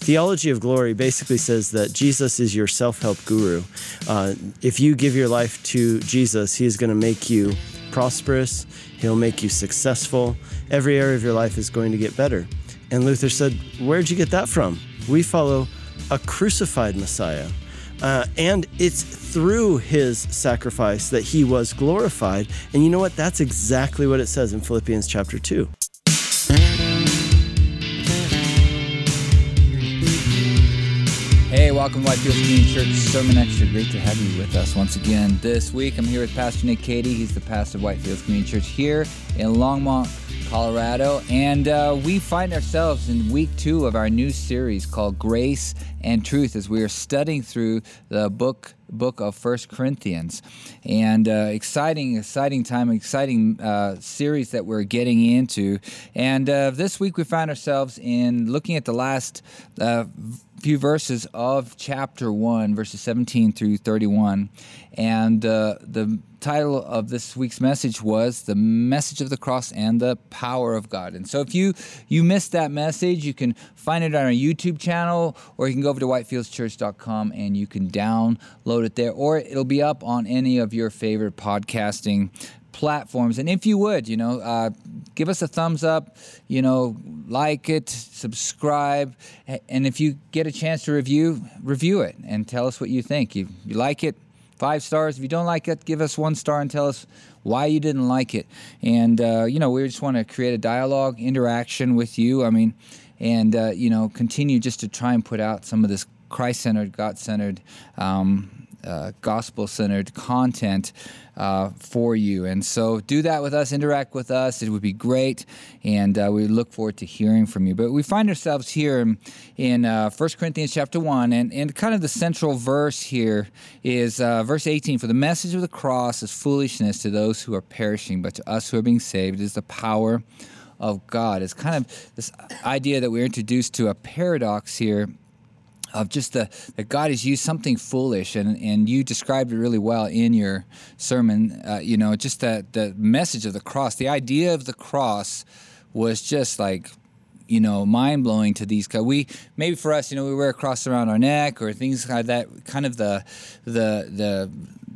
theology of glory basically says that Jesus is your self help guru. Uh, if you give your life to Jesus, He is going to make you prosperous, He'll make you successful. Every area of your life is going to get better. And Luther said, Where'd you get that from? We follow a crucified Messiah. Uh, and it's through his sacrifice that he was glorified. And you know what? That's exactly what it says in Philippians chapter 2. Welcome to Whitefield Community Church Sermon Extra. Great to have you with us once again. This week, I'm here with Pastor Nick Cady. He's the pastor of Whitefield Community Church here in Longmont, Colorado. And uh, we find ourselves in week two of our new series called Grace and Truth as we are studying through the book book of First Corinthians. And uh, exciting, exciting time, exciting uh, series that we're getting into. And uh, this week we find ourselves in looking at the last uh, few verses of chapter 1, verses 17 through 31. And uh, the title of this week's message was The Message of the Cross and the Power of God. And so if you, you missed that message, you can find it on our YouTube channel, or you can go over to whitefieldschurch.com and you can download it there, or it'll be up on any of your favorite podcasting platforms. And if you would, you know, uh, give us a thumbs up, you know, like it, subscribe, and if you get a chance to review, review it and tell us what you think. You, you like it, five stars. If you don't like it, give us one star and tell us why you didn't like it. And, uh, you know, we just want to create a dialogue, interaction with you. I mean, and, uh, you know, continue just to try and put out some of this Christ centered, God centered, um, uh, gospel centered content uh, for you. And so do that with us, interact with us. It would be great. And uh, we look forward to hearing from you. But we find ourselves here in, in uh, 1 Corinthians chapter 1. And, and kind of the central verse here is uh, verse 18 For the message of the cross is foolishness to those who are perishing, but to us who are being saved is the power of God. It's kind of this idea that we're introduced to a paradox here of just the that God has used something foolish, and and you described it really well in your sermon. Uh, you know, just that the message of the cross, the idea of the cross, was just like you know mind blowing to these guys. We maybe for us, you know, we wear a cross around our neck or things like that. Kind of the the the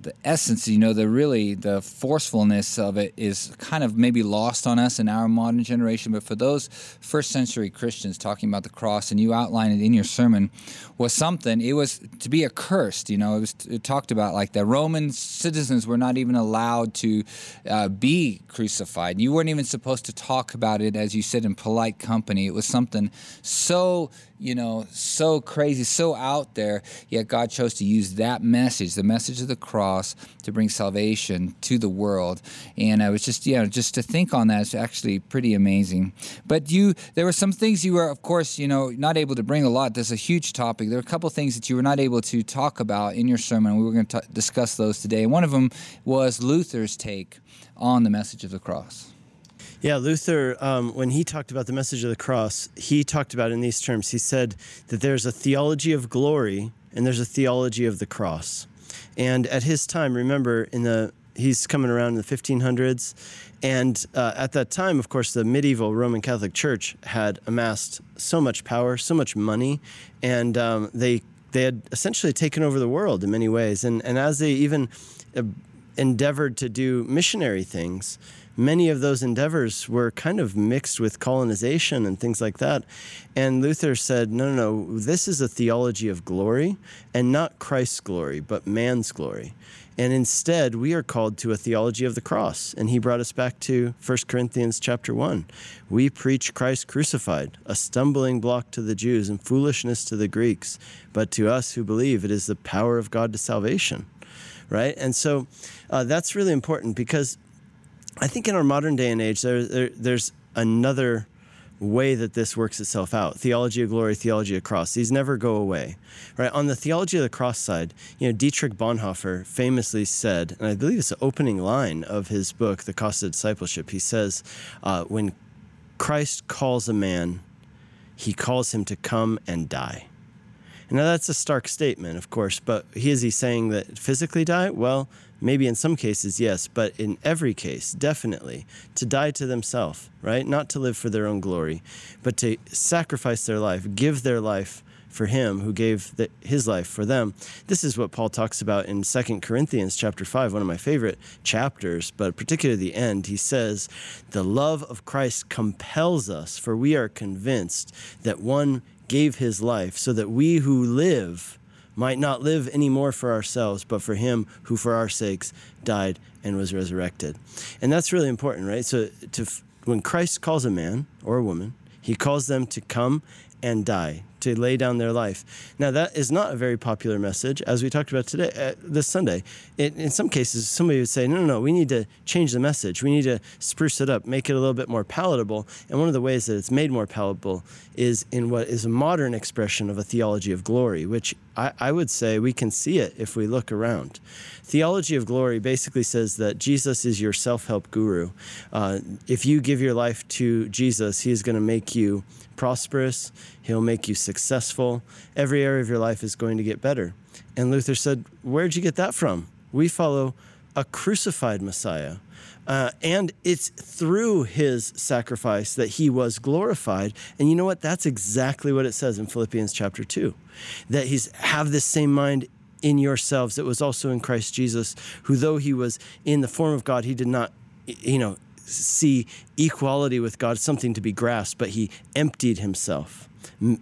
the essence, you know, the really the forcefulness of it is kind of maybe lost on us in our modern generation. But for those first century Christians talking about the cross, and you outlined it in your sermon, was something. It was to be accursed. You know, it was it talked about like the Roman citizens were not even allowed to uh, be crucified. You weren't even supposed to talk about it, as you said, in polite company. It was something so you know, so crazy, so out there, yet God chose to use that message, the message of the cross, to bring salvation to the world. And I was just, you know, just to think on that is actually pretty amazing. But you, there were some things you were, of course, you know, not able to bring a lot. There's a huge topic. There are a couple things that you were not able to talk about in your sermon. We were going to discuss those today. One of them was Luther's take on the message of the cross. Yeah, Luther, um, when he talked about the message of the cross, he talked about in these terms. He said that there's a theology of glory and there's a theology of the cross. And at his time, remember, in the he's coming around in the 1500s, and uh, at that time, of course, the medieval Roman Catholic Church had amassed so much power, so much money, and um, they they had essentially taken over the world in many ways. And and as they even uh, endeavored to do missionary things many of those endeavors were kind of mixed with colonization and things like that. And Luther said, no, no, no, this is a theology of glory and not Christ's glory, but man's glory. And instead, we are called to a theology of the cross. And he brought us back to 1 Corinthians chapter 1. We preach Christ crucified, a stumbling block to the Jews and foolishness to the Greeks. But to us who believe, it is the power of God to salvation. Right? And so uh, that's really important because I think in our modern day and age, there, there, there's another way that this works itself out. Theology of glory, theology of cross. These never go away, right? On the theology of the cross side, you know, Dietrich Bonhoeffer famously said, and I believe it's the opening line of his book, The Cost of Discipleship. He says, uh, when Christ calls a man, he calls him to come and die. Now that's a stark statement, of course, but is he saying that physically die? Well, Maybe in some cases, yes, but in every case, definitely, to die to themselves, right? Not to live for their own glory, but to sacrifice their life, give their life for him who gave the, his life for them. This is what Paul talks about in 2 Corinthians chapter 5, one of my favorite chapters, but particularly the end. He says, "The love of Christ compels us, for we are convinced that one gave his life so that we who live might not live anymore for ourselves, but for him who for our sakes died and was resurrected." And that's really important, right? So to when Christ calls a man or a woman, he calls them to come and die, to lay down their life. Now, that is not a very popular message, as we talked about today, uh, this Sunday. It, in some cases, somebody would say, no, no, no, we need to change the message. We need to spruce it up, make it a little bit more palatable. And one of the ways that it's made more palatable is in what is a modern expression of a theology of glory, which I, I would say we can see it if we look around. Theology of glory basically says that Jesus is your self help guru. Uh, if you give your life to Jesus, he is going to make you prosperous, he'll make you successful. Every area of your life is going to get better. And Luther said, Where'd you get that from? We follow a crucified Messiah. Uh, and it's through his sacrifice that he was glorified. And you know what? That's exactly what it says in Philippians chapter 2 that he's have this same mind in yourselves that was also in Christ Jesus, who though he was in the form of God, he did not, you know, see equality with God something to be grasped, but he emptied himself,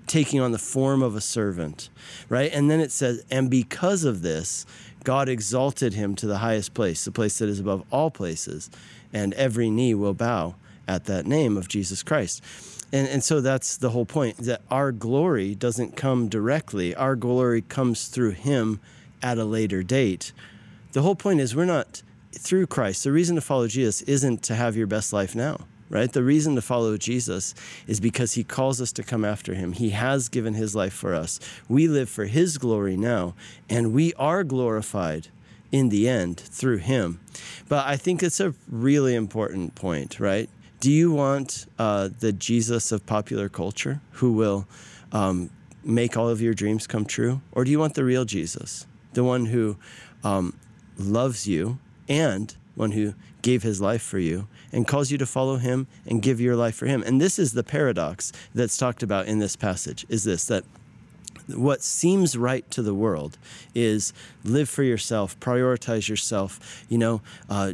taking on the form of a servant, right? And then it says, and because of this, God exalted him to the highest place, the place that is above all places, and every knee will bow at that name of Jesus Christ. And, and so that's the whole point that our glory doesn't come directly, our glory comes through him at a later date. The whole point is we're not through Christ. The reason to follow Jesus isn't to have your best life now, right? The reason to follow Jesus is because he calls us to come after him. He has given his life for us. We live for his glory now, and we are glorified in the end through him. But I think it's a really important point, right? Do you want uh, the Jesus of popular culture who will um, make all of your dreams come true? Or do you want the real Jesus, the one who um, loves you and one who gave his life for you and calls you to follow him and give your life for him. And this is the paradox that's talked about in this passage is this that what seems right to the world is live for yourself, prioritize yourself, you know, uh,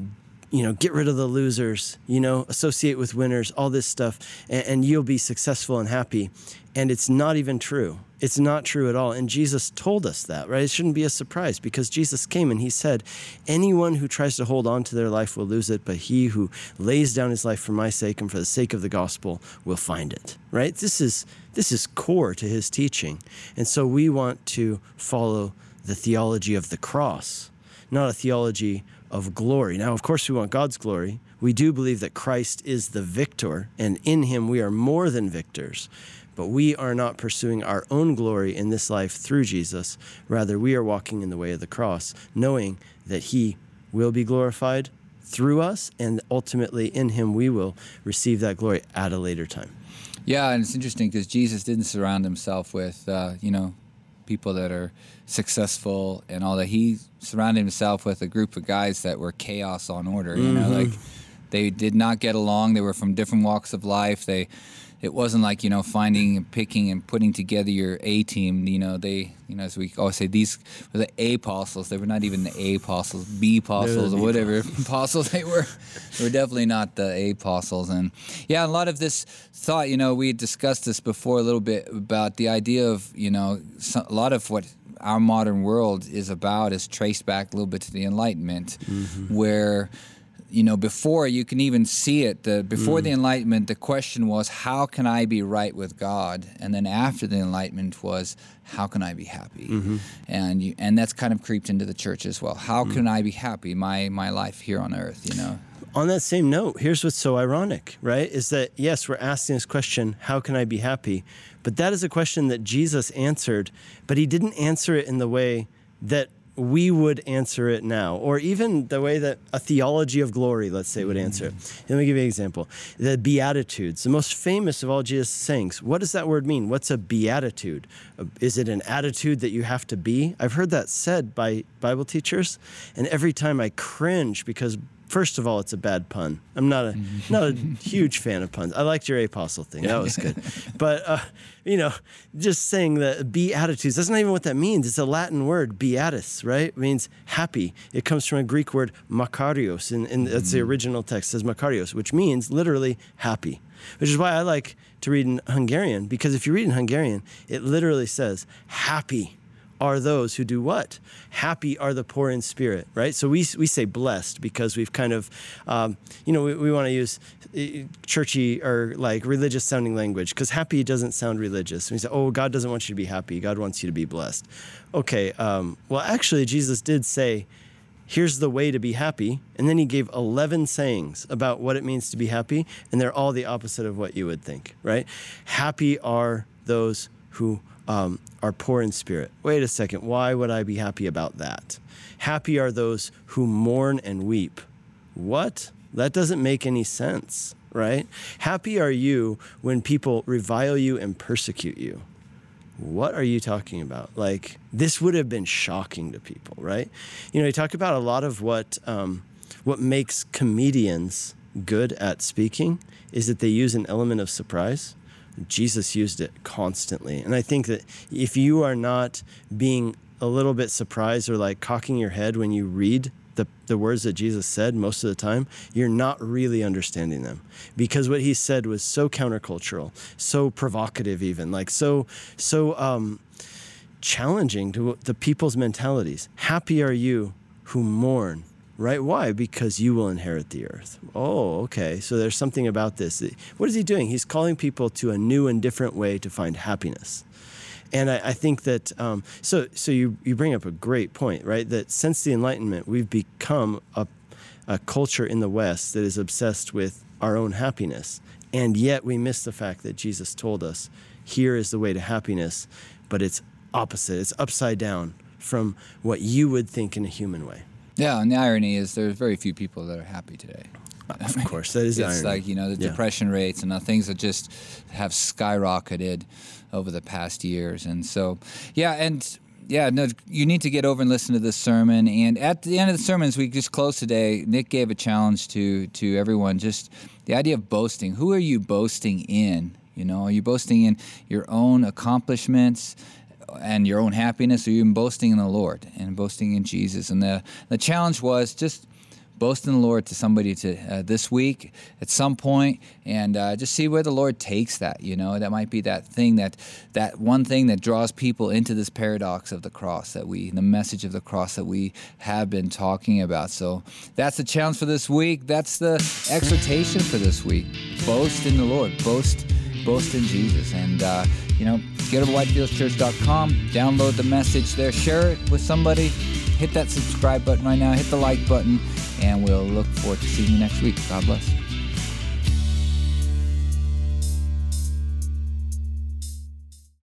you know, get rid of the losers, you know, associate with winners, all this stuff, and, and you'll be successful and happy. And it's not even true. It's not true at all. And Jesus told us that, right? It shouldn't be a surprise because Jesus came and he said, Anyone who tries to hold on to their life will lose it, but he who lays down his life for my sake and for the sake of the gospel will find it, right? This is, this is core to his teaching. And so we want to follow the theology of the cross, not a theology of glory. Now, of course, we want God's glory. We do believe that Christ is the victor, and in him we are more than victors. But we are not pursuing our own glory in this life through Jesus. Rather, we are walking in the way of the cross, knowing that He will be glorified through us, and ultimately in Him we will receive that glory at a later time. Yeah, and it's interesting because Jesus didn't surround Himself with, uh, you know, people that are successful and all that. He surrounded himself with a group of guys that were chaos on order. You mm-hmm. know, like they did not get along. They were from different walks of life. They it wasn't like you know finding and picking and putting together your A team. You know they you know as we always say these were the A apostles. They were not even the A apostles, B apostles or whatever apostles they were. They were definitely not the A apostles. And yeah, a lot of this thought. You know we discussed this before a little bit about the idea of you know a lot of what our modern world is about is traced back a little bit to the Enlightenment, mm-hmm. where you know, before you can even see it, the, before mm. the Enlightenment, the question was, how can I be right with God? And then after the Enlightenment was, how can I be happy? Mm-hmm. And you, and that's kind of creeped into the church as well. How mm. can I be happy? My my life here on earth, you know. On that same note, here's what's so ironic, right? Is that yes, we're asking this question, how can I be happy? But that is a question that Jesus answered, but he didn't answer it in the way that we would answer it now, or even the way that a theology of glory, let's say, would mm-hmm. answer it. Let me give you an example. The Beatitudes, the most famous of all Jesus' sayings. What does that word mean? What's a beatitude? Uh, is it an attitude that you have to be? I've heard that said by Bible teachers, and every time I cringe because first of all, it's a bad pun. I'm not a not a huge fan of puns. I liked your apostle thing. That was good. but uh, you know, just saying the beatitudes, that's not even what that means. It's a Latin word, beatus, right? It means happy. It comes from a Greek word makarios, and, and that's the original text says makarios, which means literally happy. Which is why I like to read in Hungarian, because if you read in Hungarian, it literally says happy are those who do what? Happy are the poor in spirit, right? So we, we say blessed because we've kind of, um, you know, we, we want to use uh, churchy or like religious sounding language because happy doesn't sound religious. We say, oh, God doesn't want you to be happy. God wants you to be blessed. Okay, um, well, actually, Jesus did say, here's the way to be happy. And then he gave 11 sayings about what it means to be happy. And they're all the opposite of what you would think, right? Happy are those who um, are poor in spirit. Wait a second, why would I be happy about that? Happy are those who mourn and weep. What? That doesn't make any sense, right? Happy are you when people revile you and persecute you. What are you talking about? Like, this would have been shocking to people, right? You know, you talk about a lot of what, um, what makes comedians good at speaking is that they use an element of surprise. Jesus used it constantly. And I think that if you are not being a little bit surprised or like cocking your head when you read the, the words that Jesus said most of the time, you're not really understanding them. Because what he said was so countercultural, so provocative, even like so, so um, challenging to the people's mentalities. Happy are you who mourn right? Why? Because you will inherit the earth. Oh, okay. So there's something about this. What is he doing? He's calling people to a new and different way to find happiness. And I, I think that um, so so you you bring up a great point, right? That since the Enlightenment, we've become a, a culture in the West that is obsessed with our own happiness, and yet we miss the fact that Jesus told us, "Here is the way to happiness," but it's opposite. It's upside down from what you would think in a human way. Yeah, and the irony is there's very few people that are happy today. Of course, that is it's like you know the yeah. depression rates and the things that just have skyrocketed over the past years, and so yeah, and yeah, no, you need to get over and listen to this sermon. And at the end of the sermon, as we just close today, Nick gave a challenge to to everyone. Just the idea of boasting. Who are you boasting in? You know, are you boasting in your own accomplishments? And your own happiness, or even boasting in the Lord and boasting in Jesus. And the the challenge was just boast in the Lord to somebody to uh, this week at some point, and uh, just see where the Lord takes that. You know, that might be that thing that that one thing that draws people into this paradox of the cross that we, the message of the cross that we have been talking about. So that's the challenge for this week. That's the exhortation for this week. Boast in the Lord. Boast, boast in Jesus, and. Uh, you know, get over whitefieldschurch.com, download the message there, share it with somebody, hit that subscribe button right now, hit the like button, and we'll look forward to seeing you next week. God bless.